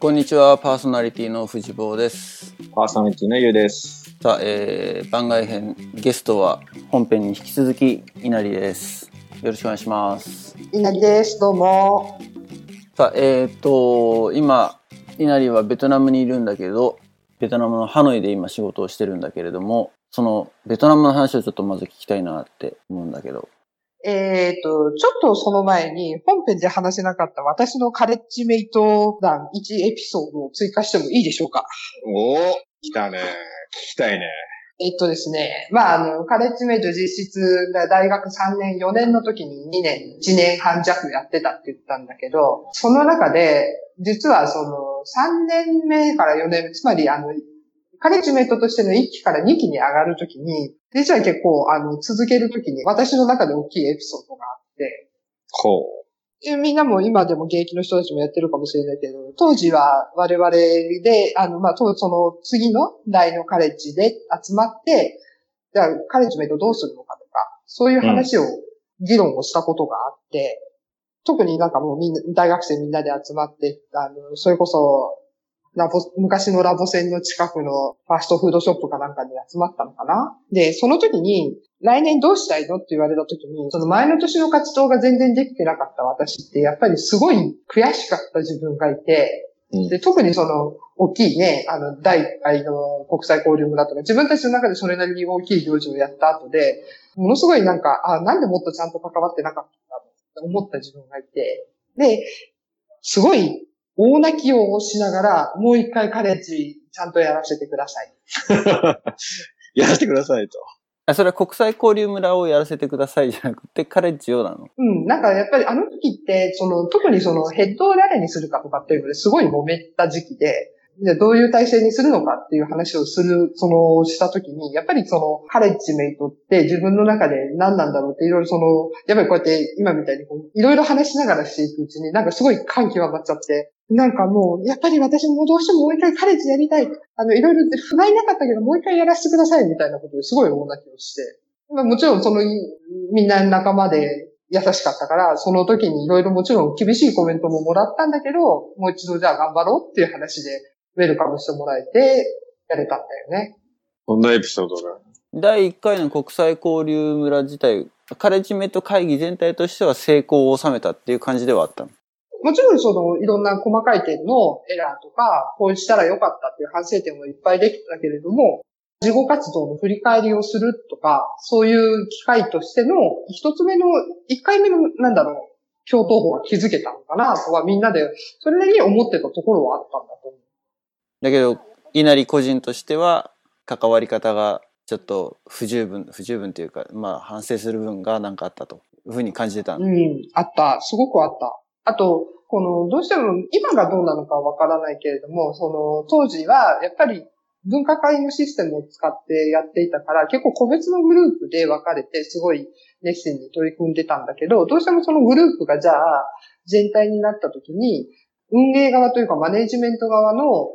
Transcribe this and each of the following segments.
こんにちは、パーソナリティの藤坊です。パーソナリティのゆうです。さあ、えー、番外編、ゲストは本編に引き続き、稲荷です。よろしくお願いします。稲荷です。どうも。さあ、えーと、今、稲荷はベトナムにいるんだけど、ベトナムのハノイで今仕事をしてるんだけれども、そのベトナムの話をちょっとまず聞きたいなって思うんだけど。えっ、と、ちょっとその前に、本編で話せなかった私のカレッジメイト団1エピソードを追加してもいいでしょうか？おお来たね。聞きたいね。えっとですね、まあ、あの、カレッジメイト実質、大学3年、4年の時に2年、1年半弱やってたって言ったんだけど、その中で、実はその、3年目から4年目、つまりあの、カレッジメイトとしての1期から2期に上がるときに、実は結構、あの、続けるときに、私の中で大きいエピソードがあって、ほえみんなも今でも現役の人たちもやってるかもしれないけど、当時は我々で、あの、まあ、とその次の代のカレッジで集まって、じゃあカレッジメイトどうするのかとか、そういう話を、議論をしたことがあって、特になんかもうみんな、大学生みんなで集まって、あの、それこそ、ラボ、昔のラボ線の近くのファストフードショップかなんかに集まったのかな？で、その時に、来年どうしたいのって言われた時に、その前の年の活動が全然できてなかった私って、やっぱりすごい悔しかった自分がいて、うん。で、特にその、大きいね、あの、第1回の国際交流村とか、自分たちの中でそれなりに大きい行事をやった後で、ものすごいなんか、あ、なんでもっとちゃんと関わってなかったんだって思った自分がいて、で、すごい大泣きをしながら、もう一回カレッジちゃんとやらせてください。う。やらせてくださいと。あ、それは国際交流村をやらせてくださいじゃなくて、カレッジをなの？うん、なんかやっぱりあの時って、その、特にそのヘッドを誰にするかとかっていうのですごい揉めた時期で、でどういう体制にするのかっていう話をする、その、した時に、やっぱりその、カレッジメイトって自分の中で何なんだろうっていろいろその、やっぱりこうやって今みたいにこういろいろ話しながらしていくうちに、なんかすごい感極まっちゃって、なんかもう、やっぱり私もどうしてももう一回カレッジやりたい。あの、いろいろって不甲斐なかったけど、もう一回やらせてくださいみたいなことですごい大泣きをして。まあもちろんその、みんな仲間で優しかったから、その時にいろいろもちろん厳しいコメントももらったんだけど、もう一度じゃあ頑張ろうっていう話で、ウェルカムしてもらえて、やれたんだよね。こんなエピソードが。第1回の国際交流村自体、カレッジメイト会議全体としては成功を収めたっていう感じではあったの？もちろんその、いろんな細かい点のエラーとか、こうしたらよかったっていう反省点もいっぱいできたけれども、事後活動の振り返りをするとか、そういう機会としての、一つ目の、一回目の、なんだろう、共闘法が気づけたのかなとはみんなで、それなりに思ってたところはあったんだと思う。だけど、稲荷個人としては、関わり方がちょっと不十分、不十分というか、まあ反省する分がなんかあったというふうに感じてた。うん、あった。すごくあった。あと、この、どうしても、今がどうなのかわからないけれども、その、当時は、やっぱり、分科会のシステムを使ってやっていたから、結構個別のグループで分かれて、すごい熱心に取り組んでたんだけど、どうしてもそのグループがじゃあ、全体になった時に、運営側というかマネージメント側の、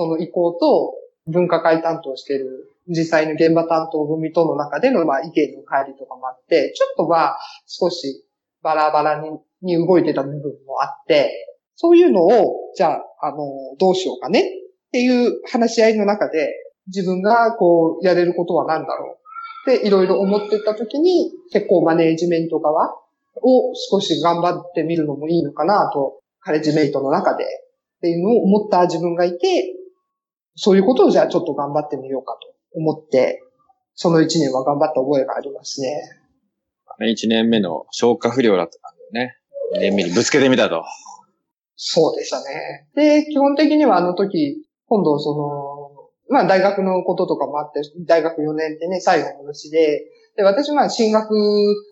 その意向と、分科会担当している、実際の現場担当組との中での、まあ、意見の乖離とかもあって、ちょっとまあ、少しバラバラにに動いてた部分もあって、そういうのを、じゃあ、あの、どうしようかねっていう話し合いの中で、自分がこう、やれることは何だろうっていろいろ思ってた時に、結構マネージメント側を少し頑張ってみるのもいいのかなと、カレッジメイトの中でっていうのを思った自分がいて、そういうことをじゃあちょっと頑張ってみようかと思って、その一年は頑張った覚えがありますね。1年目の消化不良だったんだよね。2年目にぶつけてみたと。そうでしたね。で、基本的にはあの時、今度その、まあ大学のこととかもあって、大学4年ってね、最後の年で、で、私まあ進学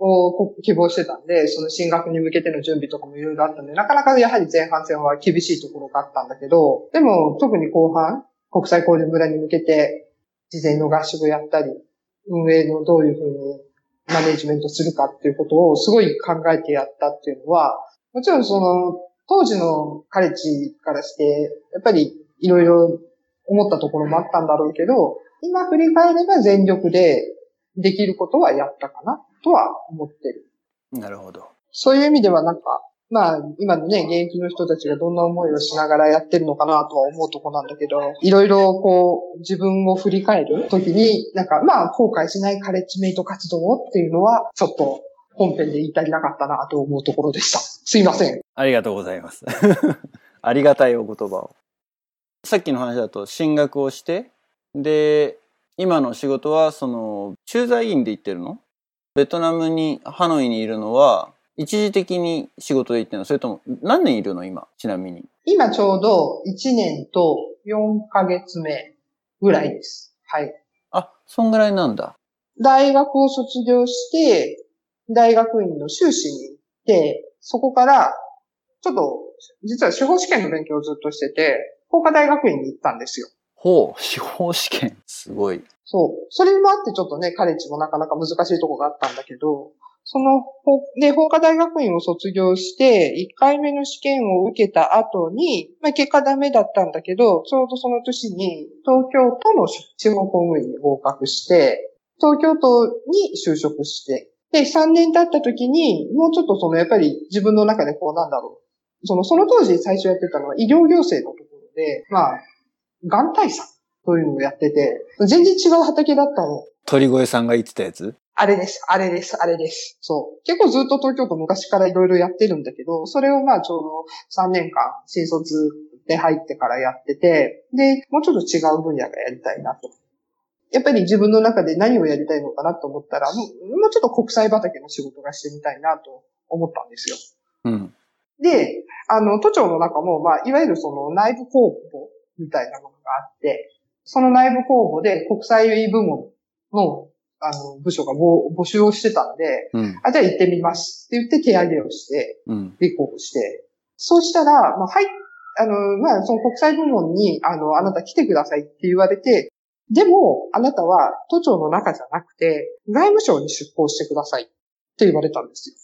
をこ希望してたんで、その進学に向けての準備とかもいろいろあったんで、なかなかやはり前半戦は厳しいところがあったんだけど、でも特に後半、国際交流村に向けて、事前の合宿やったり、運営のどういうふうにマネージメントするかっていうことをすごい考えてやったっていうのは、もちろんその、当時のカレッジからして、やっぱりいろいろ思ったところもあったんだろうけど、今振り返れば全力でできることはやったかなとは思ってる。なるほど。そういう意味ではなんか、まあ、今のね、現役の人たちがどんな思いをしながらやってるのかなとは思うとこなんだけど、いろいろこう、自分を振り返るときに、なんか、まあ、後悔しないカレッジメイト活動っていうのは、ちょっと本編で言い足りなかったなと思うところでした。すいません。ありがとうございます。ありがたいお言葉を。さっきの話だと進学をして、で、今の仕事はその、駐在員で行ってるの？ベトナムに、ハノイにいるのは、一時的に仕事で行ってるの？それとも、何年いるの今、ちなみに。今ちょうど1年と4ヶ月目ぐらいです。はい。あ、そんぐらいなんだ。大学を卒業して、大学院の修士に行って、そこから、ちょっと、実は司法試験の勉強をずっとしてて、法科大学院に行ったんですよ。ほう、司法試験。すごい。そう。それもあってちょっとね、カレッジもなかなか難しいとこがあったんだけど、その、で、法科大学院を卒業して、1回目の試験を受けた後に、まあ結果ダメだったんだけど、ちょうどその年に東京都の地方公務員に合格して、東京都に就職して、で、3年経った時に、もうちょっとその、やっぱり自分の中でこうなんだろう。その、その当時最初やってたのは医療行政のところで、まあ、がん対策というのをやってて、全然違う畑だったの。鳥越さんが言ってたやつ？あれです、あれです、あれです。そう。結構ずっと東京都昔からいろいろやってるんだけど、それをまあちょうど3年間新卒で入ってからやってて、で、もうちょっと違う分野がやりたいなと。やっぱり自分の中で何をやりたいのかなと思ったら、もうちょっと国際畑の仕事がしてみたいなと思ったんですよ。うん。で、あの、都庁の中も、まあ、いわゆるその内部公募みたいなものがあって、その内部公募で国際部門の、あの、部署が募募集をしてたんで、うん。あ、じゃあ行ってみますって言って手上げをして、うん。立候補して、そうしたら、まあ、はい、あの、まあ、その国際部門に、あの、あなた来てくださいって言われて、でも、あなたは都庁の中じゃなくて、外務省に出向してくださいって言われたんですよ。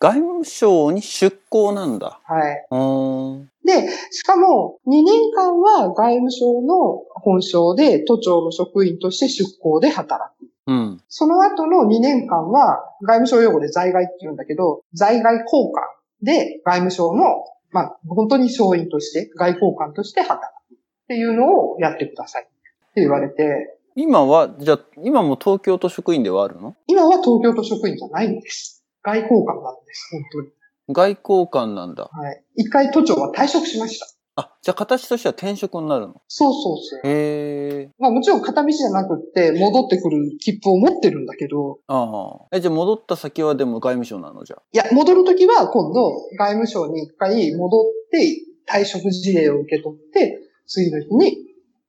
あ、外務省に出向なんだ。はい。で、しかも、2年間は外務省の本省で都庁の職員として出向で働く。うん。その後の2年間は、外務省用語で在外って言うんだけど、在外交換で外務省の、まあ、本当に省員として、外交官として働くっていうのをやってくださいって言われて、今は、じゃあ、今も東京都職員ではあるの？今は東京都職員じゃないんです。外交官なんです、本当に。外交官なんだ。はい。一回都庁は退職しました。あ、じゃあ形としては転職になるの？そうそうそう。へえ。まあもちろん片道じゃなくって戻ってくる切符を持ってるんだけど、ああ。え、じゃあ戻った先はでも外務省なのじゃあ？いや、戻るときは今度外務省に一回戻って退職事例を受け取って、次の日に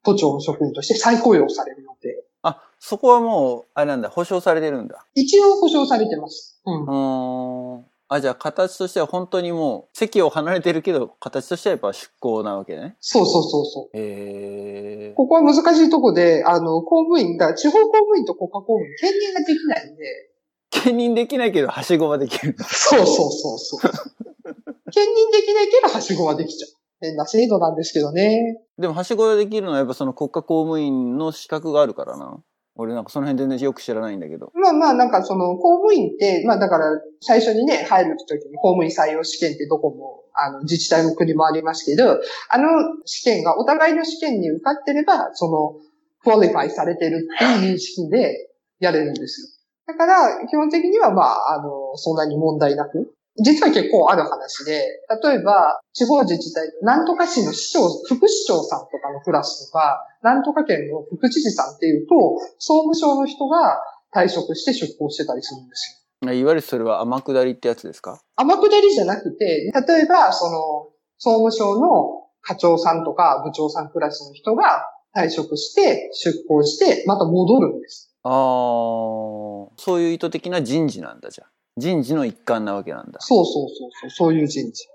都庁の職員として再雇用される予定。あ、そこはもう、あれなんだ、保証されてるんだ。一応保証されてます。うんう。ーん。あ、じゃあ形としては本当にもう、席を離れてるけど、形としてはやっぱ出向なわけね。そうそうそうそう。へえ。ここは難しいとこで、あの、公務員が、地方公務員と国家公務員、兼任ができないんで、兼任できないけど、はしごはできる。そうそうそうそう。兼任できないけど、はしごはできちゃう。変な制度なんですけどね。でも、はしごができるのはやっぱその国家公務員の資格があるからな。俺なんかその辺全然よく知らないんだけど。まあまあ、なんかその、公務員って、まあだから、最初にね、入るときに公務員採用試験ってどこも、あの、自治体も国もありますけど、あの試験がお互いの試験に受かってれば、その、qualify されてるっていう認識でやれるんですよ。だから、基本的にはまあ、あの、そんなに問題なく。実は結構ある話で、例えば、地方自治体、なんとか市の市長、副市長さんとかのクラスとか、なんとか県の副知事さんっていうと、総務省の人が退職して出向してたりするんですよ。いわゆるそれは天下りってやつですか？天下りじゃなくて、例えば、その、総務省の課長さんとか部長さんクラスの人が退職して、出向して、また戻るんです。ああ、そういう意図的な人事なんだじゃあ。人事の一環なわけなんだ。そうそうそうそう、そういう人事。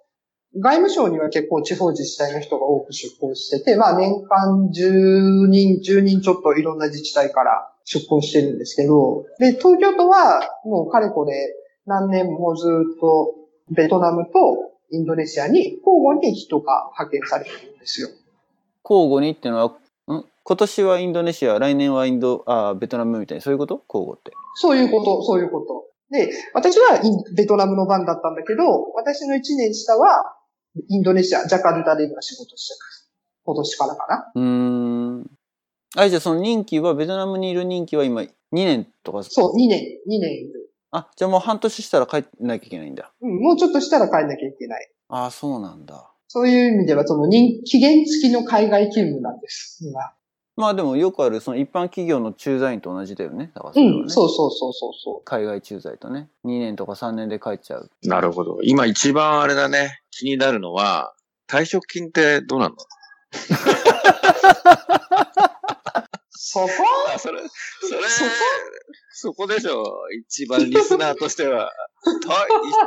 外務省には結構地方自治体の人が多く出向してて、まあ年間10人、10人ちょっといろんな自治体から出向してるんですけど、で、東京都はもうかれこれ何年もずっとベトナムとインドネシアに交互に人が派遣されてるんですよ。交互にっていうのは、ん？今年はインドネシア、来年はインド、あーベトナムみたいに、そういうこと？交互って。そういうこと、そういうこと。で、私はベトナムの番だったんだけど、私の1年下はインドネシア、ジャカルタで今仕事してます。今年からかな。うーん。あ、じゃあその任期は、ベトナムにいる任期は今2年とか？そう、2年、2年いる。あ、じゃあもう半年したら帰んなきゃいけないんだ。うん、もうちょっとしたら帰んなきゃいけない。ああ、そうなんだ。そういう意味では、その人期限付きの海外勤務なんです。今まあでもよくある、その一般企業の駐在員と同じだよね。だからそれはね。うん、そうそうそうそうそ海外駐在とね。2年とか3年で帰っちゃう。なるほど。今一番あれだね、気になるのは、退職金ってどうなの？う。そこ？あ、それ、それ、そこ？そこでしょ。一番リスナーとしては。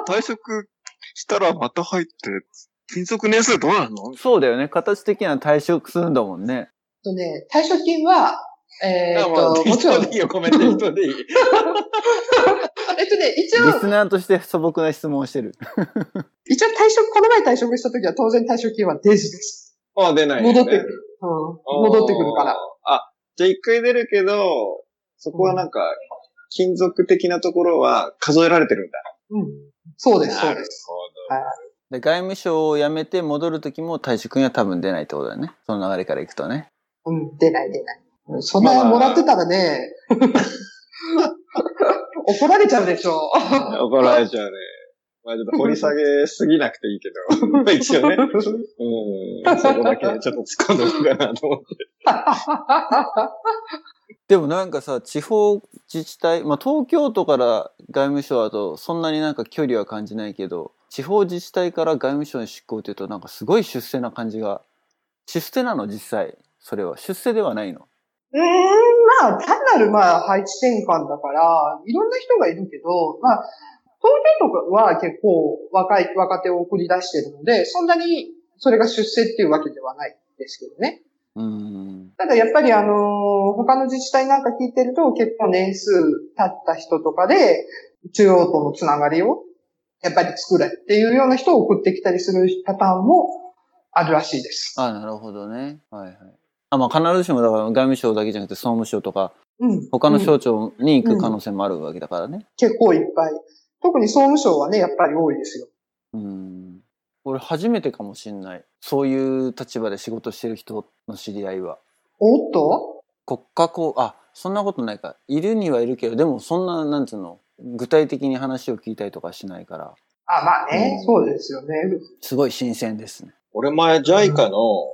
退退職したらまた入って、勤続年数どうなの？そうだよね。形的には退職するんだもんね。とね、退職金は、えーと、もちろん、人でいいよ、コメント人でいい。えっとね、一リ応、スナーとして素朴な質問をしてる。一応退職、この前退職した時は当然退職金は出ずです。あ、出ないよね、戻ってくる。うん。戻ってくるから。あ、じゃあ一回出るけど、そこはなんか、金属的なところは数えられてるんだ。うん。そうです、そうなるです。ほはいで、外務省を辞めて戻るときも退職金は多分出ないってことだよね。その流れからいくとね。うん、出ない出ない。うんそんなもらってたらね、怒られちゃうでしょ。ど。怒られちゃうね。まあちょっと掘り下げすぎなくていいけど、ま あ一応ね、うん、そこだけちょっと突っ込んでおこうかなと思って。でもなんかさ、地方自治体、まあ東京都から外務省だとそんなになんか距離は感じないけど、地方自治体から外務省に出向っていうとなんかすごい出世な感じが、出世なの実際。それは。出世ではないの。うーん、まあ、単なる、まあ、配置転換だから、いろんな人がいるけど、まあ、東京都は結構若い、若手を送り出してるので、そんなにそれが出世っていうわけではないですけどね。うーん。ただやっぱりあのー他の自治体なんか聞いてると結構年数経った人とかで、中央とのつながりをやっぱり作れっていうような人を送ってきたりするパターンもあるらしいです。あ、なるほどね。はいはい。あ、まあ必ずしもだから外務省だけじゃなくて総務省とかうん。他のうん省庁に行く可能性もあるわけだからね。結構いっぱい。特に総務省はね、やっぱり多いですよ。うん。俺初めてかもしんない。そういう立場で仕事してる人の知り合いは。おっと？国家公、あ、そんなことないか。いるにはいるけど、でもそんな、なんつうの、具体的に話を聞いたりとかしないから、あ、まあね、うんそうですよね。すごい新鮮ですね。俺前 JICA の、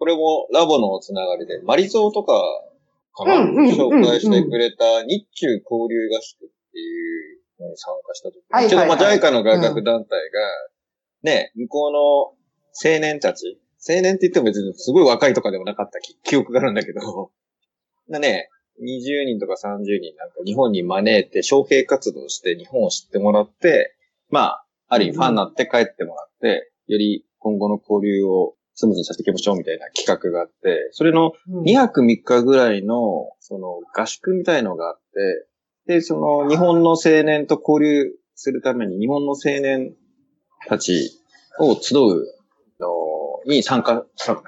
これもラボのつながりで、マリゾーとかかな、うんうんうん紹介してくれた日中交流合宿っていうのに参加した時はいはいちょっとまあはい JICA の外郭団体が、ね、向こうの青年たち、青年って言っても別にすごい若いとかでもなかった記記憶があるんだけど、な ね、20人とか30人なんか日本に招いて招聘活動して日本を知ってもらって、まあ、ある意味ファンになって帰ってもらって、より今後の交流をスムーズにさせていきましょうみたいな企画があって、それのうん2泊3日ぐらいの、その合宿みたいのがあって、で、その日本の青年と交流するために日本の青年たちを集うのに参加したのね。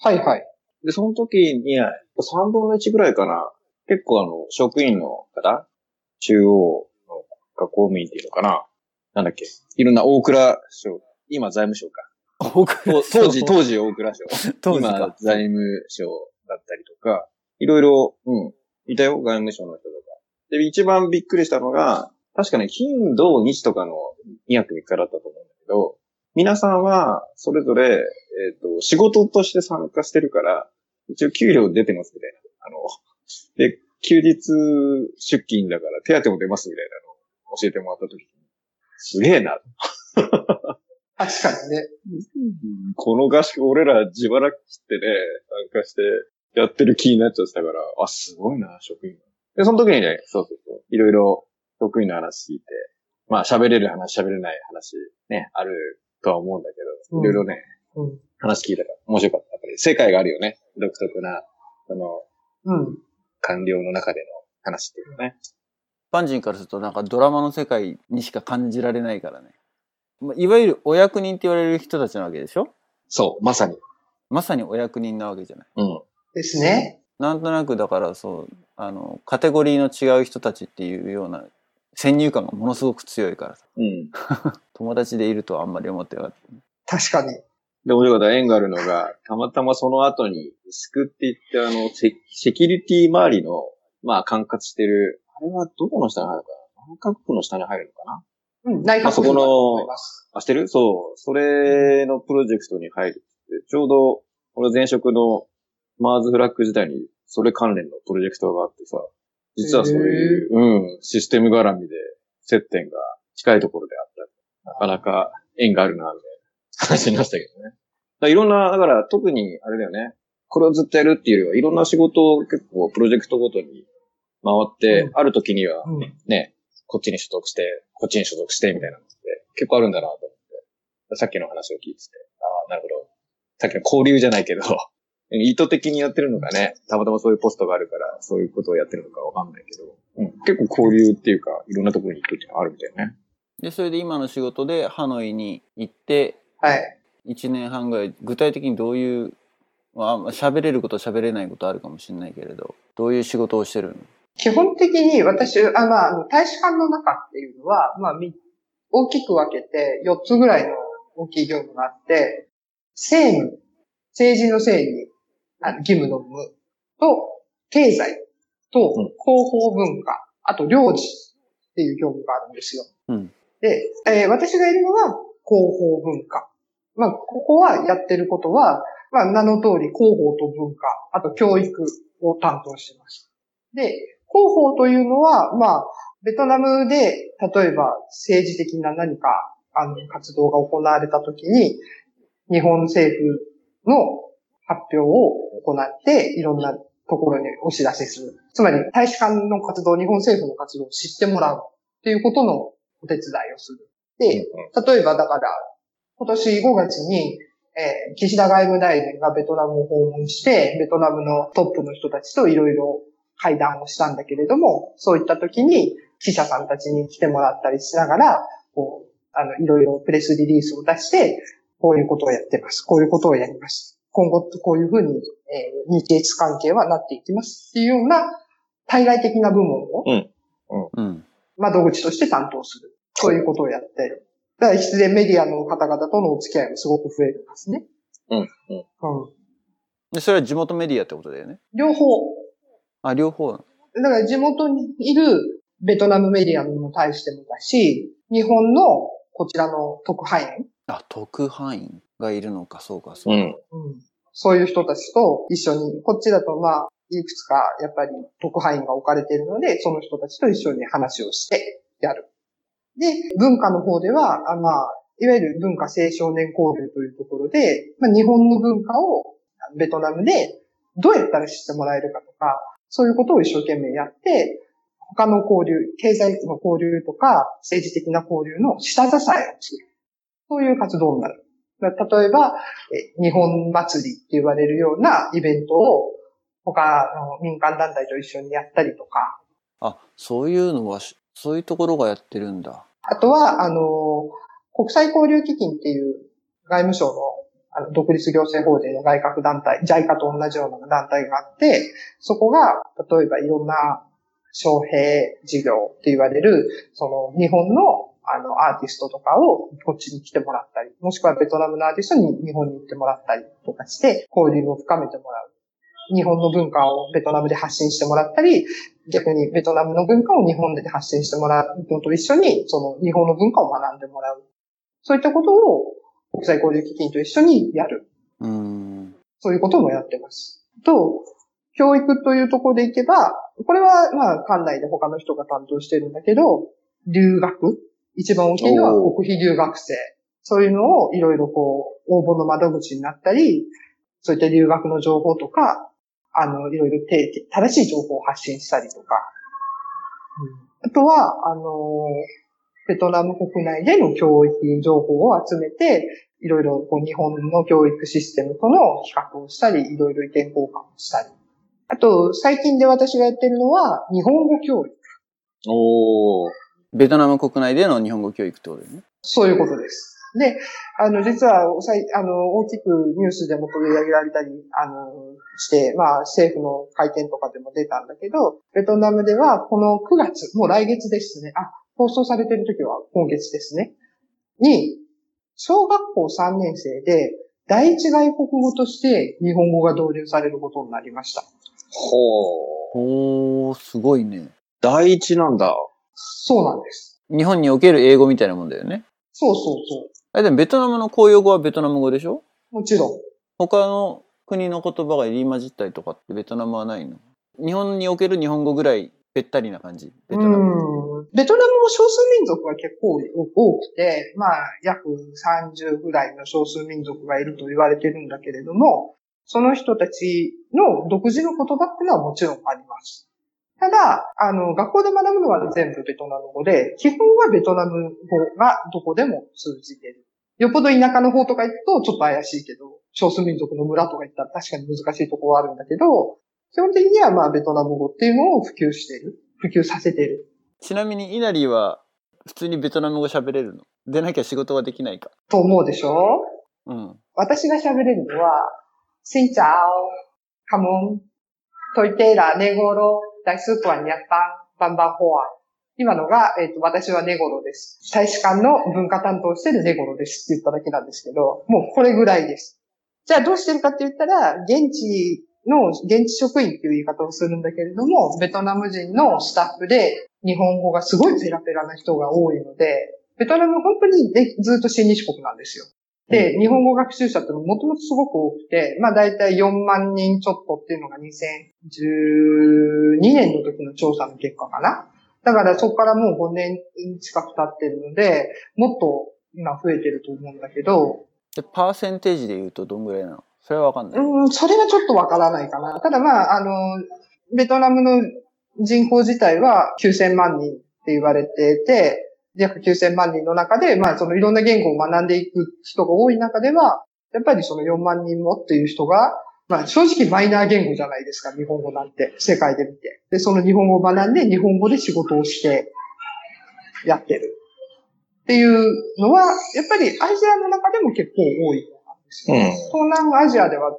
はいはい。で、その時に、3分の1ぐらいかな、結構あの、職員の方、中央の学校務員っていうのかな、なんだっけ、いろんな大蔵省、今財務省か。当当時、当時大蔵省。今当時か。財務省だったりとか、いろいろ、うん、いたよ、外務省の人とか。で、一番びっくりしたのが、確かね、金、土、日とかの2泊3日だったと思うんだけど、皆さんは、それぞれ、えっ、と、仕事として参加してるから、一応給料出てますみたいな。あの、で、休日出勤だから手当も出ますみたいなのを教えてもらったときに、すげえな。確かにね。この合宿俺ら自腹切ってね、参加してやってる気になっちゃってたから、あ、すごいな、職員。で、その時にね、そうそうそう、いろいろ得意な話聞いて、まあ喋れる話、喋れない話、ね、あるとは思うんだけど、うんいろいろね、うん。話聞いたから面白かった。やっぱり世界があるよね。独特な、その、うん。官僚の中での話っていうのね。一般人からするとなんかドラマの世界にしか感じられないからね。まあいわゆるお役人って言われる人たちなわけでしょ？そう、まさに。まさにお役人なわけじゃない。うん。ですね。なんとなくだからそう、あの、カテゴリーの違う人たちっていうような先入観がものすごく強いからさ。うん。友達でいるとはあんまり思ってなかった。確かに。で、面白かった縁があるのが、たまたまその後に、スクって言って、あの、セセキュリティ周りの、まあ、管轄してる、あれはどこの下に入るかな？内閣府の下に入るのかな？うん、内閣あそこの府だと思います。あ、してる？そう。それのプロジェクトに入るって。ちょうど、俺前職のマーズフラッグ時代に、それ関連のプロジェクトがあってさ、実はそういう、うん、システム絡みで接点が近いところであった。なかなか縁があるな、みたいな話になったけどね。だいろんな、だから特に、あれだよね。これをずっとやるっていうよりは、いろんな仕事を結構プロジェクトごとに回って、うんある時にはうん。ね、こっちに所属して、こっちに所属して、みたいなのって結構あるんだなと思って。さっきの話を聞いてて、ああ、なるほど。さっきの交流じゃないけど、意図的にやってるのかね、たまたまそういうポストがあるから、そういうことをやってるのかわかんないけど、うん、結構交流っていうか、いろんなところに行くっていうのがあるみたいね。で、それで今の仕事でハノイに行って、はい。1年半ぐらい、具体的にどういう、まあ、喋れること喋れないことあるかもしれないけれど、どういう仕事をしてるの？基本的に私、あまあ、大使館の中っていうのは、まあ、み大きく分けて4つぐらいの大きい業務があって、政務、政治の政に、あの義務の務と、経済とうん、広報文化、あと領事っていう業務があるんですよ。うんで、えー私がいるのは広報文化。まあ、ここはやってることは、まあ、名の通り広報と文化、あと教育を担当してます。で、広報というのは、まあ、ベトナムで、例えば政治的な何か、あの、活動が行われたときに、日本政府の発表を行って、いろんなところにお知らせする。つまり、大使館の活動、日本政府の活動を知ってもらうっていうことのお手伝いをする。で、例えばだから、今年5月に、えー岸田外務大臣がベトナムを訪問して、ベトナムのトップの人たちといろいろ会談をしたんだけれども、そういった時に記者さんたちに来てもらったりしながら、こう、あの、いろいろプレスリリースを出して、こういうことをやってます。こういうことをやります。今後こういうふうに、えー日越関係はなっていきますっていうような対外的な部門をうん。窓口として担当する。そういうことをやってる。だから必然メディアの方々とのお付き合いもすごく増えるんですね。うん、うん。うん。で、それは地元メディアってことだよね。両方。あ、両方。だから地元にいるベトナムメディアにも対してもだし、日本のこちらの特派員、あ、特派員がいるのか、そうか、そうか。うん。うん、そういう人たちと一緒に、こっちだとまあ、いくつかやっぱり特派員が置かれているので、その人たちと一緒に話をしてやる。で、文化の方では、あまあ、いわゆる文化青少年交流というところで、まあ、日本の文化をベトナムでどうやったら知ってもらえるかとか、そういうことを一生懸命やって、他の交流、経済の交流とか政治的な交流の下支えをする。そういう活動になる。例えば、え日本祭りって言われるようなイベントを他の民間団体と一緒にやったりとか、あ、そういうのはし、そういうところがやってるんだ。あとは、あの、国際交流基金っていう外務省のあの独立行政法人の外郭団体、JICA と同じような団体があって、そこが、例えばいろんな招聘事業って言われる、その日本のあのアーティストとかをこっちに来てもらったり、もしくはベトナムのアーティストに日本に行ってもらったりとかして、交流を深めてもらう。日本の文化をベトナムで発信してもらったり、逆にベトナムの文化を日本で発信してもらうのと一緒に、その日本の文化を学んでもらう。そういったことを国際交流基金と一緒にやる。うーん。そういうこともやってます。と、教育というところでいけば、これはまあ館内で他の人が担当してるんだけど、留学一番大きいのは国費留学生。そういうのをいろいろこう、応募の窓口になったり、そういった留学の情報とか、あの、いろいろ正しい情報を発信したりとか。うんあとは、あの、ベトナム国内での教育情報を集めて、いろいろこう日本の教育システムとの比較をしたり、いろいろ意見交換をしたり。あと、最近で私がやってるのは、日本語教育。おー。ベトナム国内での日本語教育ってことだよね。そういうことです。で、あの、実は、さいあの、大きくニュースでも取り上げられたり、あの、して、まあ、政府の会見とかでも出たんだけど、ベトナムでは、この9月、もう来月ですね。あ、放送されてる時は今月ですね。に、小学校3年生で第一外国語として日本語が導入されることになりました。ほう。おー、すごいね。第一なんだ。そうなんです。日本における英語みたいなもんだよね。そうそうそあでもベトナムの公用語はベトナム語でしょ？う。もちろん。他の国の言葉が入り混じったりとかってベトナムはないの？日本における日本語ぐらいべったりな感じ？ベトナム？うん。ベトナムも少数民族が結構多くて、まあ、約30ぐらいの少数民族がいると言われてるんだけれども、その人たちの独自の言葉っていうのはもちろんあります。ただ、あの、学校で学ぶのは全部ベトナム語で、基本はベトナム語がどこでも通じてる。よっぽど田舎の方とか行くとちょっと怪しいけど、少数民族の村とか行ったら確かに難しいところはあるんだけど、基本的にはまあベトナム語っていうのを普及してる。普及させてる。ちなみにイナリーは普通にベトナム語喋れるの？でなきゃ仕事ができないか？と思うでしょ？うん。私が喋れるのは、シンチャオ、カモン、トイテーラ、ネゴロ、大スーパーニャッパン、バンバンホア。今のが、えっ、と、私はネゴロです。大使館の文化担当してるネゴロですって言っただけなんですけど、もうこれぐらいです。じゃあどうしてるかって言ったら、現地の、現地職員っていう言い方をするんだけれども、ベトナム人のスタッフで日本語がすごいペラペラな人が多いので、ベトナム本当にでずっと親日国なんですよ。で、日本語学習者ってのもともとすごく多くて、まあ大体4万人ちょっとっていうのが2012年の時の調査の結果かな。だからそこからもう5年近く経ってるので、もっと今増えてると思うんだけど、で、パーセンテージで言うとどんぐらいなの？それはわかんない。うん、それはちょっとわからないかな。ただまあ、あの、ベトナムの人口自体は9000万人って言われてて、約9000万人の中で、まあそのいろんな言語を学んでいく人が多い中では、やっぱりその4万人もっていう人が、まあ正直マイナー言語じゃないですか、日本語なんて、世界で見て。で、その日本語を学んで日本語で仕事をしてやってる。っていうのは、やっぱりアジアの中でも結構多い。うん東南アジアでは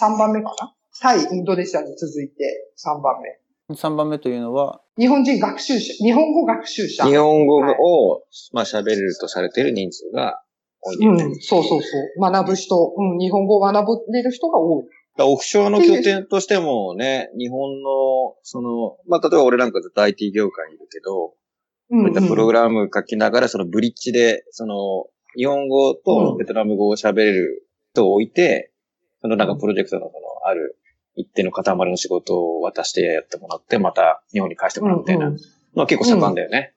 3番目かな？タイ、インドネシアに続いて3番目。3番目というのは、日本人学習者、日本語学習者。日本語はいを、まあ喋れるとされている人数が多いね。うん、そうそうそう。学ぶ人、うん、日本語を学んでる人が多い。オフショアの拠点としてもね、日本の、その、まあ、例えば俺なんかずっと IT 業界にいるけど、うん、こういったプログラム書きながら、そのブリッジで、その、日本語とベトナム語を喋れる人を置いて、そのなんかプロジェクトのその、ある一定の塊の仕事を渡してやってもらって、また日本に返してもらうみたいな。のは結構盛んだよね。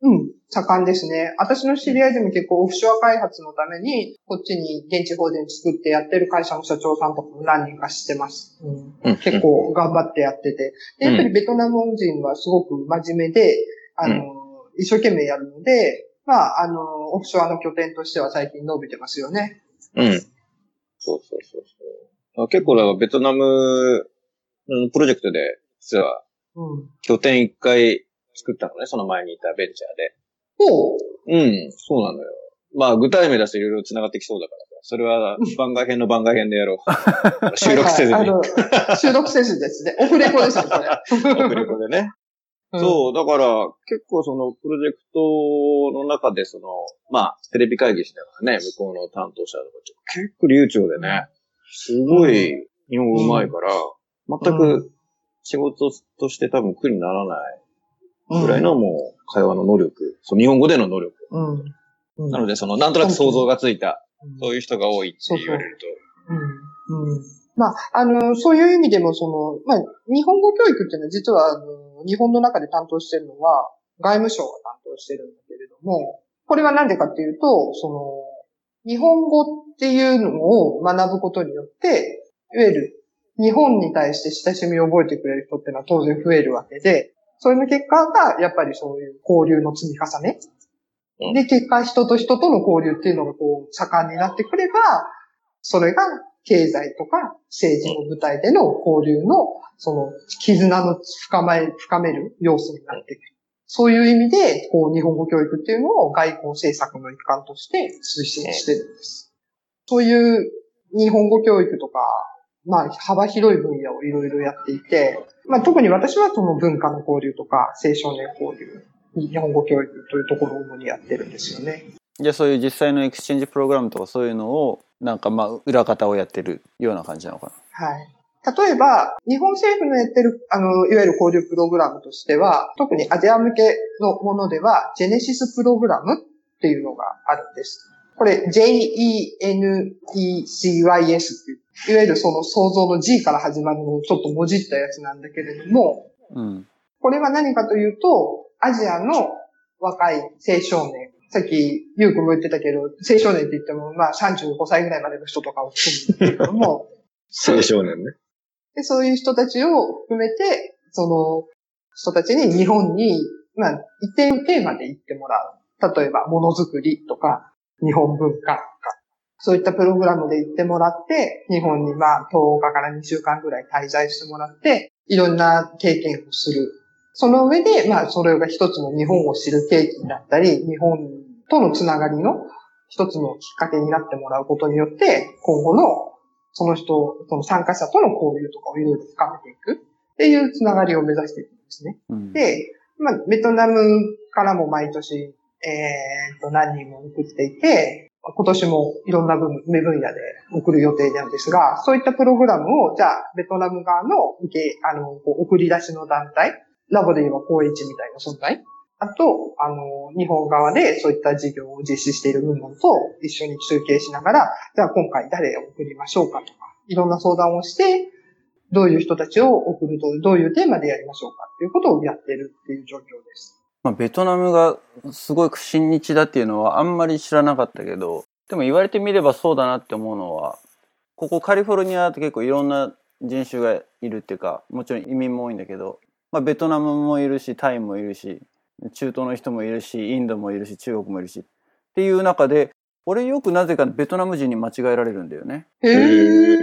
うん、盛んですね。私の知り合いでも結構オフショア開発のために、こっちに現地法人作ってやってる会社の社長さんとかも何人か知ってます。うん。うん。結構頑張ってやってて。でやっぱりベトナム人はすごく真面目で、あの、一生懸命やるので、まあ、あの、オフショアの拠点としては最近伸びてますよね。うん。そうそうそうそう。あ結構だからベトナムのプロジェクトで、実はうん。拠点一回作ったのね、その前にいたベンチャーで。おううん、そうなのよ。まあ、具体名出していろいろ繋がってきそうだからさ。それは番外編の番外編でやろう。収録せずに。はいはい収録せずですね。オフレコですよ、これ。オフレコでね。うんそう、だから、結構そのプロジェクトの中で、その、まあ、テレビ会議しながらね、向こうの担当者とか、結構流暢でね、すごい日本語上手いから、全く仕事として多分苦にならないぐらいのもう会話の能力、その日本語での能力。うん。うん。なので、その、なんとなく想像がついた、うんそういう人が多いって言われると。うん。うん。まあ、あの、そういう意味でも、その、まあ、日本語教育っていうのは実は、あの、日本の中で担当してるのは、外務省が担当してるんだけれども、これはなんでかっていうと、その、日本語っていうのを学ぶことによって、いわゆる日本に対して親しみを覚えてくれる人っていうのは当然増えるわけで、それの結果が、やっぱりそういう交流の積み重ね。うんで、結果人と人との交流っていうのがこう、盛んになってくれば、それが経済とか政治の舞台での交流の、その、絆の深め、深める要素になってく。そういう意味で、こう、日本語教育っていうのを外交政策の一環として推進してるんです。そういう日本語教育とか、まあ、幅広い分野をいろいろやっていて、まあ、特に私はその文化の交流とか、青少年交流日本語教育というところを主にやってるんですよね。じゃあそういう実際の exchange program とかそういうのを、なんかまあ、裏方をやってるような感じなのかはい。例えば、日本政府のやってる、あの、いわゆる交流プログラムとしては、特にアジア向けのものでは、 JENESYS プログラムっていうのがあるんです。これ、 J-E-N-E-S-Y-S っていう、いわゆるその創造の G から始まるのをちょっともじったやつなんだけれども、な。うん。これは何かというと、アジアの若い青少年、さっき、ゆうくんも言ってたけど、青少年って言っても、まあ35歳ぐらいまでの人とかを含むんだけれども、青少年ね。で、そういう人たちを含めて、その人たちに日本に、まあ、一定のテーマで行ってもらう。例えば、ものづくりとか、日本文化とか、そういったプログラムで行ってもらって、日本にまあ、10日から2週間ぐらい滞在してもらって、いろんな経験をする。その上で、まあ、それが一つの日本を知る契機になったり、日本とのつながりの一つのきっかけになってもらうことによって、今後のその人、その参加者との交流とかをいろいろ深めていくっていうつながりを目指していくんですね。うん。で、まあ、ベトナムからも毎年、えー、と、何人も送っていて、今年もいろんな分、目分野で送る予定なんですが、そういったプログラムを、じゃあ、ベトナム側の受け、あの、送り出しの団体、ラボで言えば高一みたいな存在、あと、あの、日本側でそういった事業を実施している部門と一緒に中継しながら、じゃあ今回誰を送りましょうかとか、いろんな相談をして、どういう人たちを送ると、どういうテーマでやりましょうかっていうことをやってるっていう状況です。まあ、ベトナムがすごい親日だっていうのはあんまり知らなかったけど、でも言われてみればそうだなって思うのは、ここカリフォルニアって結構いろんな人種がいるっていうか、もちろん移民も多いんだけど、まあ、ベトナムもいるし、タイもいるし、中東の人もいるし、インドもいるし、中国もいるし、っていう中で、俺よくなぜかベトナム人に間違えられるんだよね。へー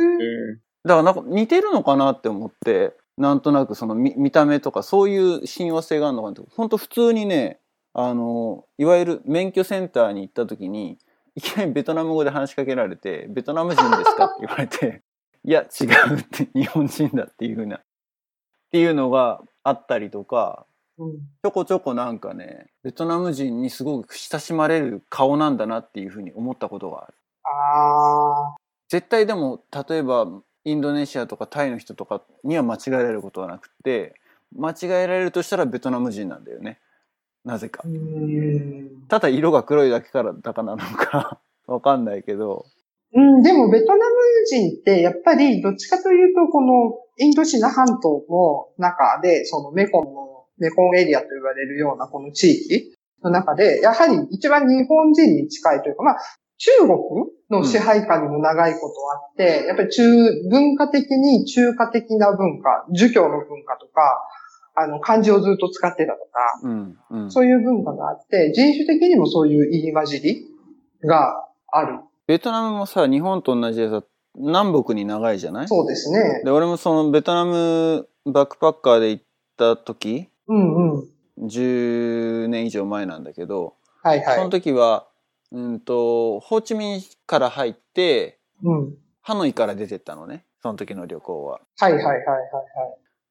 だからなんか似てるのかなって思って、なんとなくその見見た目とかそういう親和性があるのかなって、本当普通にね、あの、いわゆる免許センターに行った時に、いきなりベトナム語で話しかけられて、ベトナム人ですかって言われて、いや、違うって、日本人だっていうふうな、っていうのがあったりとか、うん。ちょこちょこなんかね、ベトナム人にすごく親しまれる顔なんだなっていうふうに思ったことがある。あ絶対でも例えばインドネシアとかタイの人とかには間違えられることはなくて間違えられるとしたらベトナム人なんだよね。なぜか。ただ色が黒いだけからだからなのか わかんないけどうん、でもベトナム人ってやっぱりどっちかというとこのインドシナ半島の中でそのメコンの、メコンエリアと言われるようなこの地域の中でやはり一番日本人に近いというかまあ中国の支配下にも長いことあって、やっぱり中、文化的に中華的な文化、儒教の文化とか、あの漢字をずっと使ってたとか、うんうんそういう文化があって、人種的にもそういう入り混じりがある。ベトナムもさ日本と同じでさ南北に長いじゃない？そうですね。で俺もそのベトナムバックパッカーで行った時うんうん。10年以上前なんだけどはいはい。その時はうんとホーチミンから入ってうん。ハノイから出てったのね。その時の旅行は。はいはいはいはいはい。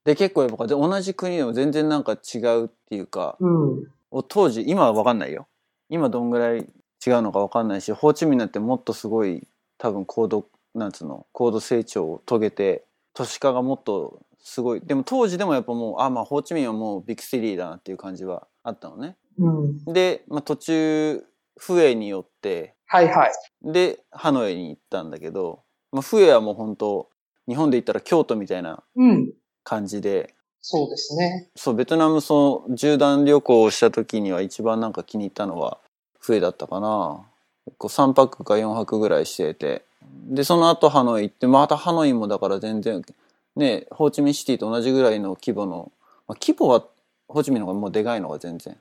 で、結構やっぱ同じ国でも全然なんか違うっていうか、うん。お当時、今はわかんないよ。今どんぐらい違うのかわかんないし、ホーチミンなんてもっとすごい多分高度、なんつうの、高度成長を遂げて、都市化がもっとすごい。でも当時でもやっぱもう、あ、まあホーチミンはもうビッグシティだなっていう感じはあったのね。うん。で、まあ途中、フエによって、はいはい。で、ハノイに行ったんだけど、まあ、フエはもう本当日本で言ったら京都みたいなうん。感感じで、そうですね。そう、ベトナムその縦断旅行をした時には一番なんか気に入ったのはフエだったかな。こう3泊か4泊ぐらいしてて。で、その後ハノイ行って、またハノイもだから全然、ね、ホーチミンシティと同じぐらいの規模の、まあ、規模はホーチミンの方がもうでかいのが全然。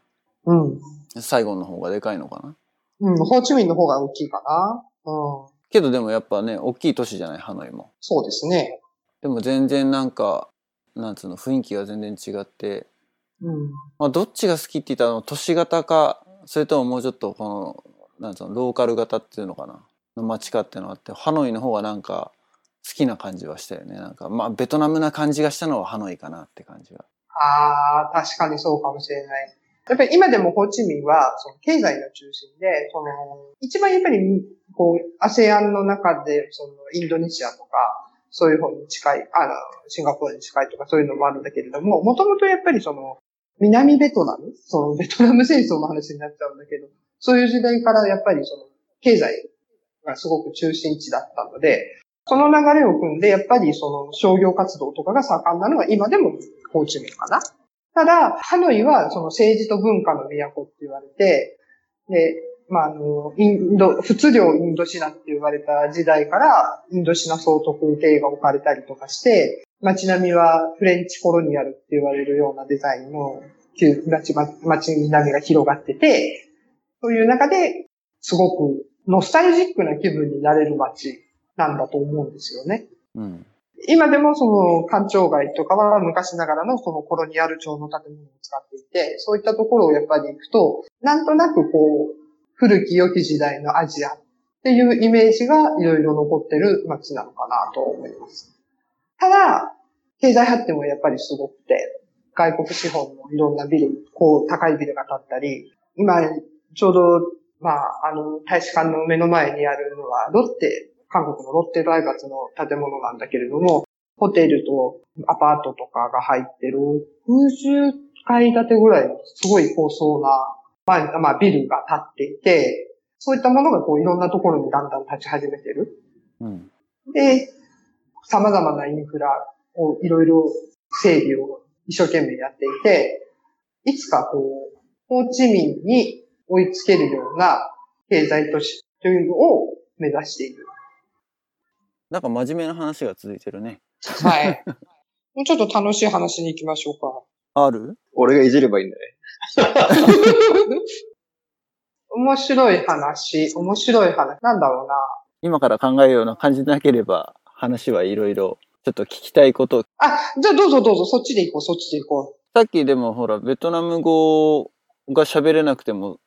うん。最後の方がでかいのかな。うん。ホーチミンの方が大きいかな。うん。けどでもやっぱね、大きい都市じゃない、ハノイも。そうですね。でも全然なんか、なんつうの、雰囲気が全然違って、うん。まあ、どっちが好きって言ったら、都市型か、それとももうちょっとこの、なんつうの、ローカル型っていうのかな、の街かっていうのがあって、ハノイの方がなんか、好きな感じはしたよね。なんか、まあ、ベトナムな感じがしたのはハノイかなって感じが。ああ、確かにそうかもしれない。やっぱり今でもホーチミンは、その経済の中心で、その、一番やっぱり、こう、アセアンの中で、その、インドネシアとか、そういう方に近い、あの、シンガポールに近いとかそういうのもあるんだけれども、もともとやっぱりその、南ベトナム？その、ベトナム戦争の話になっちゃうんだけど、そういう時代からやっぱりその、経済がすごく中心地だったので、その流れを組んで、やっぱりその商業活動とかが盛んなのが今でもホーチミンかな？ただ、ハノイはその政治と文化の都って言われて、で、まあ、あの、インド、仏領インドシナって言われた時代から、インドシナ総督邸が置かれたりとかして、街並みはフレンチコロニアルって言われるようなデザインの街街並みが広がってて、そういう中で、すごくノスタルジックな気分になれる街なんだと思うんですよね。うん。今でもその官庁街とかは昔ながらのそのコロニアル調の建物を使っていて、そういったところをやっぱり行くと、なんとなくこう、古き良き時代のアジアっていうイメージがいろいろ残ってる街なのかなと思います。ただ、経済発展もやっぱりすごくて、外国資本のいろんなビル、こう高いビルが建ったり、今ちょうど、まあ、あの、大使館の目の前にあるのは、ロッテ韓国のロッテライバツの建物なんだけれども、ホテルとアパートとかが入ってる60階建てぐらいのすごい高層な、まあ、まあ、ビルが建っていて、そういったものがこういろんなところにだんだん立ち始めてる。うん、で、様々なインフラをいろいろ整備を一生懸命やっていて、いつかこう、ホーチミンに追いつけるような経済都市というのを目指している。なんか真面目な話が続いてるね。はい。もうちょっと楽しい話に行きましょうか。ある？俺がいじればいいんだね。面白い話、面白い話。なんだろうな。今から考えるような感じでなければ、話はいろいろ、ちょっと聞きたいこと。あ、じゃあどうぞどうぞ、そっちで行こう、そっちで行こう。さっきでもほら、ベトナム語が喋れなくても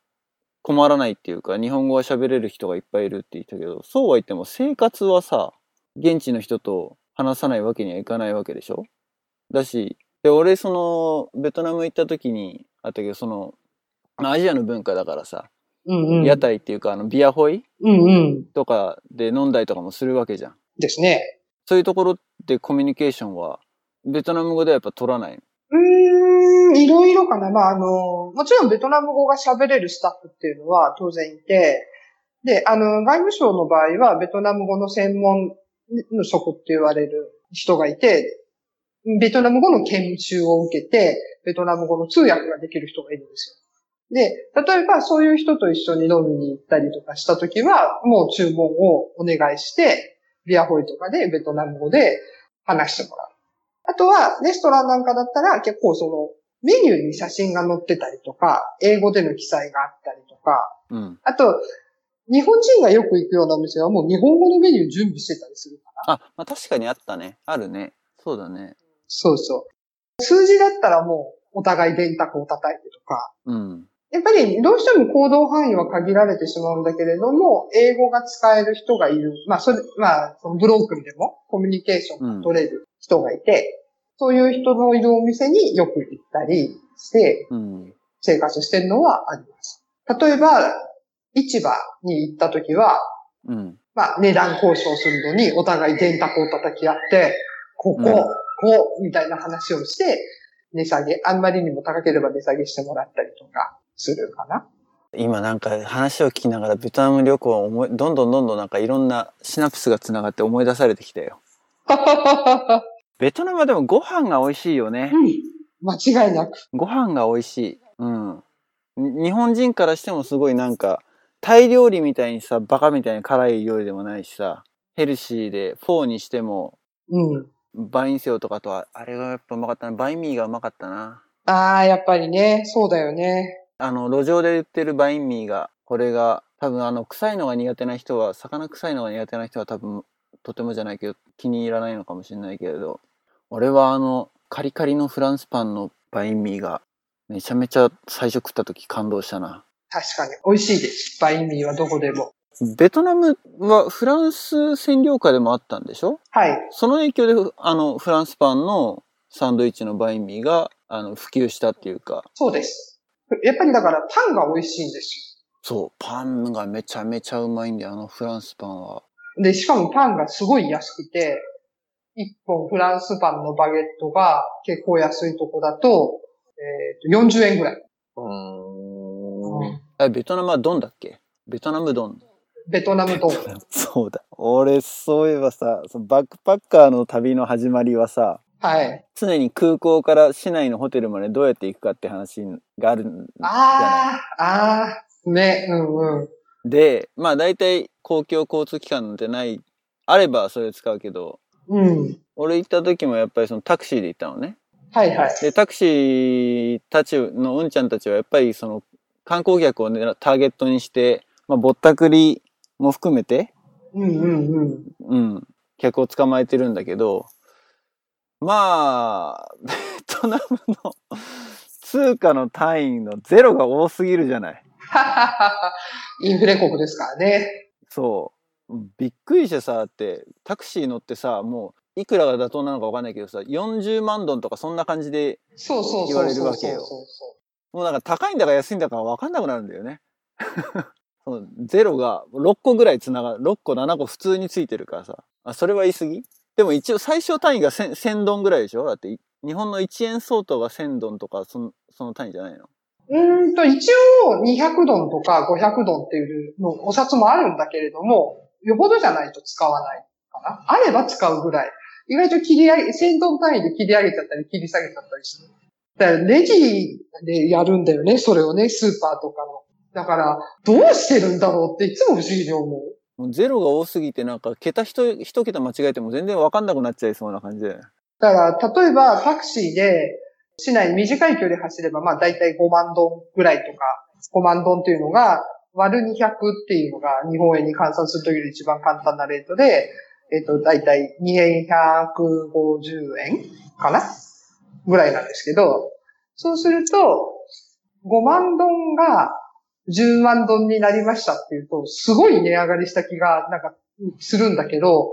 困らないっていうか、日本語は喋れる人がいっぱいいるって言ったけど、そうは言っても生活はさ、現地の人と話さないわけにはいかないわけでしょ？だし、で、俺、その、ベトナム行った時にあったけど、その、アジアの文化だからさ、うんうん、屋台っていうか、あの、ビアホイ、うんうん、とかで飲んだりとかもするわけじゃん。ですね。そういうところでコミュニケーションは、ベトナム語ではやっぱ取らないうん、いろいろかな。まあ、あの、もちろんベトナム語が喋れるスタッフっていうのは当然いて、で、あの、外務省の場合はベトナム語の専門の職って言われる人がいて、ベトナム語の研修を受けて、ベトナム語の通訳ができる人がいるんですよ。で、例えばそういう人と一緒に飲みに行ったりとかしたときは、もう注文をお願いして、ビアホイとかでベトナム語で話してもらう。あとは、レストランなんかだったら結構その、メニューに写真が載ってたりとか、英語での記載があったりとか、うん、あと、日本人がよく行くようなお店はもう日本語のメニュー準備してたりするかな。あ、まあ確かにあったね。あるね。そうだね。そうそう。数字だったらもうお互い電卓を叩いてとか。うん。やっぱりどうしても行動範囲は限られてしまうんだけれども、英語が使える人がいる。まあ、それ、まあ、そのブロークンでもコミュニケーションが取れる人がいて、うん、そういう人のいるお店によく行ったりして、生活してるのはあります。例えば、市場に行った時は、うん、まあ、値段交渉するのに、お互い電卓を叩き合って、ここ、うん、こう、みたいな話をして、値下げ、あんまりにも高ければ値下げしてもらったりとかするかな？今なんか話を聞きながらベトナム旅行を思い、どんどんどんどんなんかいろんなシナプスが繋がって思い出されてきたよ。ベトナムはでもご飯が美味しいよね。うん。間違いなく。ご飯が美味しい。うん。日本人からしてもすごいなんか、タイ料理みたいにさ、バカみたいに辛い料理でもないしさ、ヘルシーで、フォーにしても、うん。バインセオとかとは、あれがやっぱうまかったな。バインミーがうまかったな。ああ、やっぱりね。そうだよね。あの、路上で売ってるバインミーが、これが、多分あの、臭いのが苦手な人は、魚臭いのが苦手な人は多分、とてもじゃないけど、気に入らないのかもしれないけれど、俺はあの、カリカリのフランスパンのバインミーが、めちゃめちゃ最初食った時感動したな。確かに。美味しいです。バインミーはどこでも。ベトナムはフランス占領下でもあったんでしょ？はい。その影響で、あの、フランスパンのサンドイッチのバインミーが、あの、普及したっていうか。そうです。やっぱりだからパンが美味しいんですそう、パンがめちゃめちゃうまいんだよ、あのフランスパンは。よ。で、しかもパンがすごい安くて、1本フランスパンのバゲットが結構安いとこだと、えー、と40円ぐらい。うーん。え、ベトナムはドンだっけ？ベトナムドン。ベトナムと。そうだ。俺、そういえばさ、そのバックパッカーの旅の始まりはさ、はい。常に空港から市内のホテルまでどうやって行くかって話があるんじゃないああ、ああ、ね、うんうん。で、まあ大体公共交通機関じゃない、あればそれ使うけど、うん。俺行った時もやっぱりそのタクシーで行ったのね。はいはい。で、タクシーたちのうんちゃんたちはやっぱりその観光客を、ね、ターゲットにして、まあぼったくりも含めて、うんうんうん。うん、客を捕まえてるんだけど、まあ、ベトナムの通貨の単位のゼロが多すぎるじゃない。インフレ国ですからね。そう。びっくりしてさ、だって、タクシー乗ってさ、もう、いくらが妥当なのかわかんないけどさ、40万ドンとかそんな感じで。言われるわけよもうなんか高いんだか安いんだかわかんなくなるんだよね。ゼロが6個ぐらい繋がる、6個7個普通についてるからさ。あ、それは言い過ぎ？でも一応最小単位が 1000, ドンぐらいでしょ？だって、日本の1円相当が1000ドンとか、その、その単位じゃないの？うんと、一応200ドンとか500ドンっていうのお札もあるんだけれども、よほどじゃないと使わないかな。あれば使うぐらい。意外と切り上げ、1000ドン単位で切り上げちゃったり切り下げちゃったりする。だからレジでやるんだよね、それをね、スーパーとかの。だから、どうしてるんだろうっていつも不思議に思う。もうゼロが多すぎてなんか、桁一一桁間違えても全然わかんなくなっちゃいそうな感じで。だから、例えばタクシーで市内短い距離走れば、まあ大体5万ドンぐらいとか、5万ドンっていうのが、割る200っていうのが日本円に換算するという一番簡単なレートで、えっ、と、大体2150円かなぐらいなんですけど、そうすると、5万ドンが10万ドンになりましたっていうと、すごい値上がりした気が、なんか、するんだけど、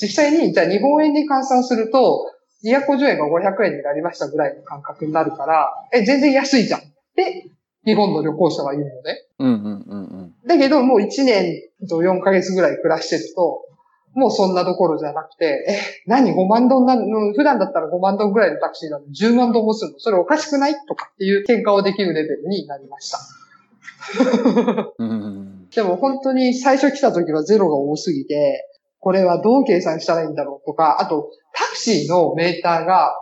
実際に、じゃあ日本円に換算すると、250円が500円になりましたぐらいの感覚になるから、え、全然安いじゃんって、日本の旅行者は言うのね。うんうんうんうん。だけど、もう1年と4ヶ月ぐらい暮らしてると、もうそんなどころじゃなくて、え、何5万ドンなの、普段だったら5万ドンぐらいのタクシーなのに10万ドンもするの？それおかしくない？とかっていう喧嘩をできるレベルになりました。でも本当に最初来た時はゼロが多すぎて、これはどう計算したらいいんだろうとか、あとタクシーのメーターが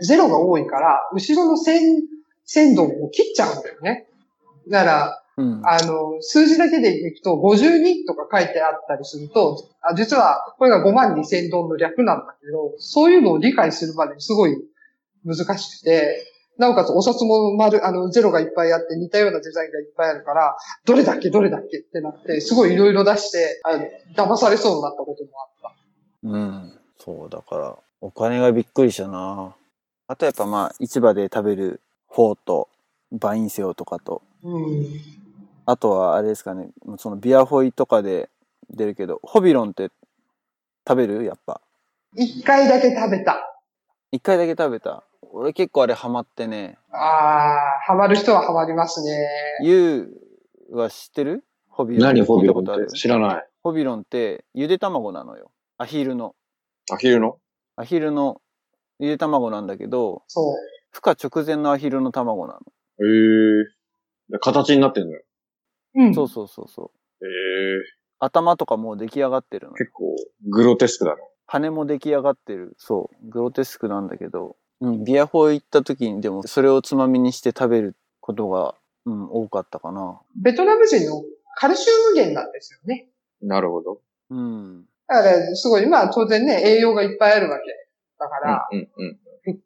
ゼロが多いから、後ろの線、線度を切っちゃうんだよね。だから、うん。あの、数字だけでいくと52とか書いてあったりすると、あ実はこれが5万2千ドンの略なんだけど、そういうのを理解するまでにすごい難しくて、なおかつお札も丸、あの、ゼロがいっぱいあって似たようなデザインがいっぱいあるから、どれだっけどれだっけってなって、すごいいろいろ出して、あの騙されそうになったこともあった。うん。そう、だから、お金がびっくりしたなあとやっぱまあ、市場で食べるフォーと、バインセオとかと、うん。あとはあれですかね、そのビアホイとかで出るけど、ホビロンって食べる？やっぱ。一回だけ食べた。一回だけ食べた。俺結構あれハマってね。ああ、ハマる人はハマりますね。ユウは知ってる？ホビロン。何ホビロンっ聞いたことある？て？知らない。ホビロンってゆで卵なのよ。アヒルの。アヒルの？アヒルのゆで卵なんだけど、そう。孵化直前のアヒルの卵なの。へえ。形になってんのよ。うん。そうそうそうそう。へえ。頭とかもう出来上がってるの。結構、グロテスクだな。羽も出来上がってる。そう。グロテスクなんだけど、うん、ビアホイ行った時にでもそれをつまみにして食べることが、うん、多かったかな。ベトナム人のカルシウム源なんですよね。なるほど。うん。だから、すごい、まあ当然ね、栄養がいっぱいあるわけ。だから、うんうんうん。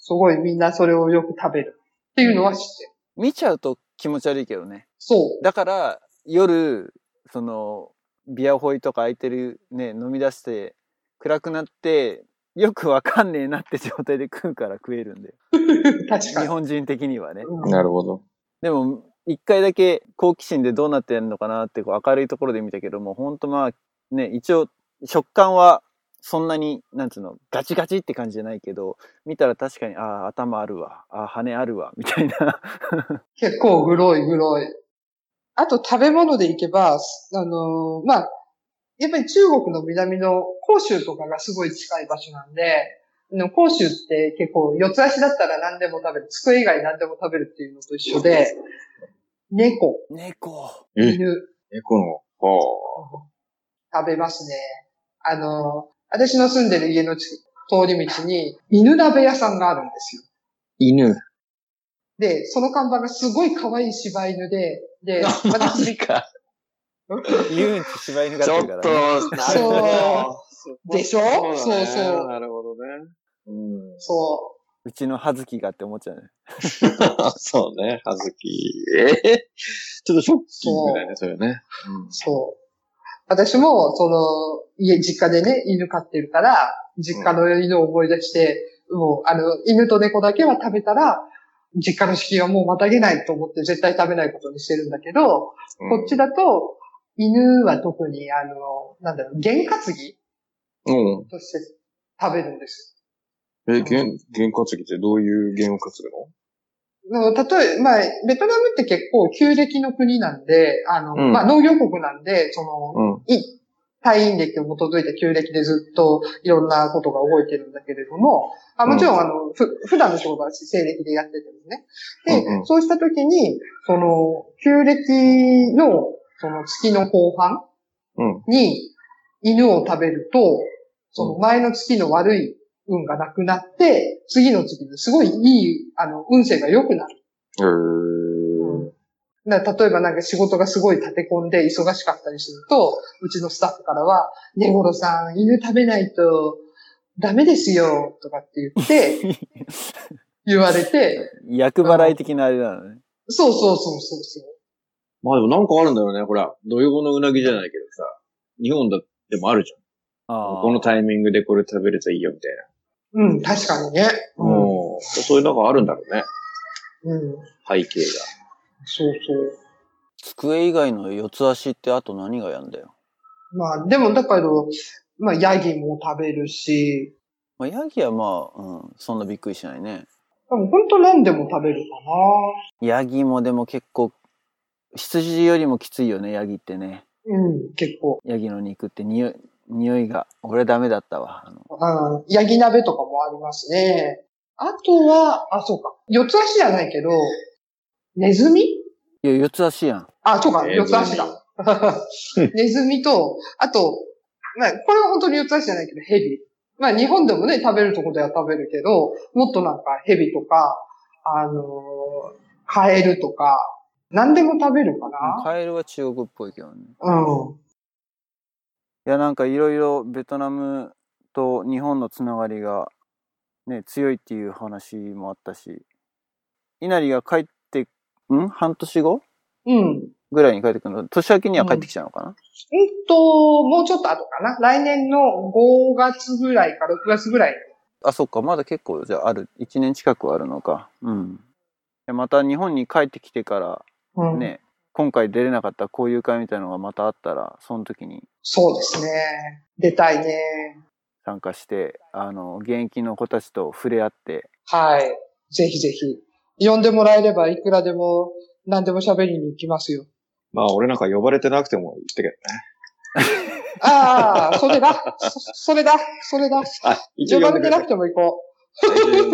すごいみんなそれをよく食べる。っていうのは知ってる。見ちゃうと気持ち悪いけどね。そう。だから、夜、その、ビアホイとか空いてるね、飲み出して、暗くなって、よくわかんねえなって状態で食うから食えるんで。確かに。日本人的にはね。うんなるほど。でも、一回だけ好奇心でどうなってんのかなってこう明るいところで見たけども、ほんとまあ、ね、一応、食感はそんなに、なんつうの、ガチガチって感じじゃないけど、見たら確かに、ああ、頭あるわ、ああ、羽あるわ、みたいな。結構グロいグロい。あと食べ物でいけば、あのーまあ、やっぱり中国の南の広州とかがすごい近い場所なんで、あの広州って結構四つ足だったら何でも食べる。机以外何でも食べるっていうのと一緒で、猫、猫。え犬、猫の、は食べますね。あのー私の住んでる家のち通り道に犬鍋屋さんがあるんですよ。犬。で、その看板がすごい可愛い柴犬で、で、私、か。遊園地柴犬がちょっってるから、ね。と、なるほど。でしょ？だねそうそうなるほどね。うん。そうちの葉月がって思っちゃうね。そうね、はずき。え？ちょっとショッキングだよね、それね。う、そう。私も、その、家、実家でね、犬飼ってるから、実家の犬を思い出して、もう、あの、犬と猫だけは食べたら、実家の敷居はもうまたげないと思って絶対食べないことにしてるんだけど、こっちだと、犬は特に、あの、なんだろう、験担ぎ？うん。として食べるんです。え、験、験担ぎってどういう験を担ぐの？の例え、まあ、ベトナムって結構旧暦の国なんで、あの、うんまあ農業国なんで、その、うん。い、退院歴を基づいた旧暦でずっといろんなことが動いてるんだけれども、あもちろん、あの、ふ、普段の仕事は西暦でやっててもね。で、うんうんそうした時に、その、旧暦の、その月の後半うん。に犬を食べると、その前の月の悪い運がなくなって、次の月にすごいいい、あの、運勢が良くなる。へー。だから例えばなんか仕事がすごい立て込んで忙しかったりすると、うちのスタッフからは、ねごろさん、犬食べないとダメですよ、とかって言って、言われて、役払い的なあれなのね。そうそうそうそうそう。まあでもなんかあるんだよね。ほら、土曜のうなぎじゃないけどさ、日本だってもあるじゃん。ああこのタイミングでこれ食べるといいよみたいうん、確かにね。な。うん。そういうのがあるんだろうね。うん。うん。背景が。そうそう。机以外の四つ足ってあと何がやんだよ。まあ、でもだから、まあ、ヤギも食べるし、まあ、ヤギはまあ、うん、そんなびっくりしないね。でも本当何でも食べるかヤギもでも結構、羊よりもきついよね、ヤギってね。な。うん、結構。ヤギの肉って匂い、匂いが、俺ダメだったわ。あのうん、ヤギ鍋とかもありますね。あとは、あ、そうか。四つ足じゃないけど、ネズミ？いや、四つ足やん。あ、そうか、四つ足だ。ネズミと、あと、まあ、これは本当に四つ足じゃないけど、ヘビ。まあ、日本でもね、食べるとこでは食べるけど、もっとなんかヘビとか、あのーカエルとか、何でも食べるかな。カエルは中国っぽいけどね。うん。いや、なんかいろいろベトナムと日本のつながりがね、強いっていう話もあったし、稲荷が帰って、ん？半年後？うん。ぐらいに帰ってくるの？年明けには帰ってきちゃうのかな、うんと、もうちょっと後かな？来年の5月ぐらいか6月ぐらい。あ、そっか、まだ結構じゃあある、1年近くはあるのか。うん。でまた日本に帰ってきてからうん。ね、今回出れなかった交流会みたいなのがまたあったら、その時にそうですね。出たいね。参加して、あの、現役の子たちと触れ合って、はい。ぜひぜひ。呼んでもらえればいくらでも何でも喋りに行きますよ。まあ俺なんか呼ばれてなくても言ってけどね。ああ、それだ。そそれだ。それだ。あ、一呼応呼んでくればれてなくても行こ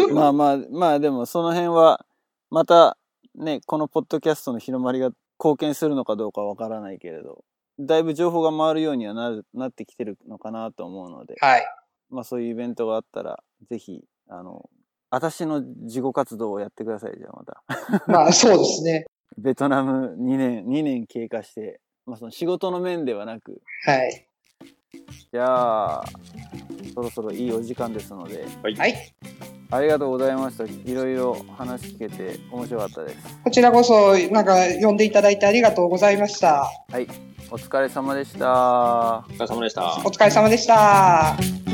た。まあまあ、まあでもその辺は、またね、このポッドキャストの広まりが貢献するのかどうかわからないけれど、だいぶ情報が回るようにはなる、なってきてるのかなと思うので、う。はい。まあそういうイベントがあったら、ぜひ、あの、私の事後活動をやってください、じゃあまた。まあ、そうですね。ベトナム2年、2年経過して、まあその仕事の面ではなく、はい。じゃあ、そろそろいいお時間ですので、はい。ありがとうございました。いろいろ話聞けて面白かったです。こちらこそ、なんか、呼んでいただいてありがとうございました。はい、お疲れ様でした。お疲れ様でしたお。疲れ様でした。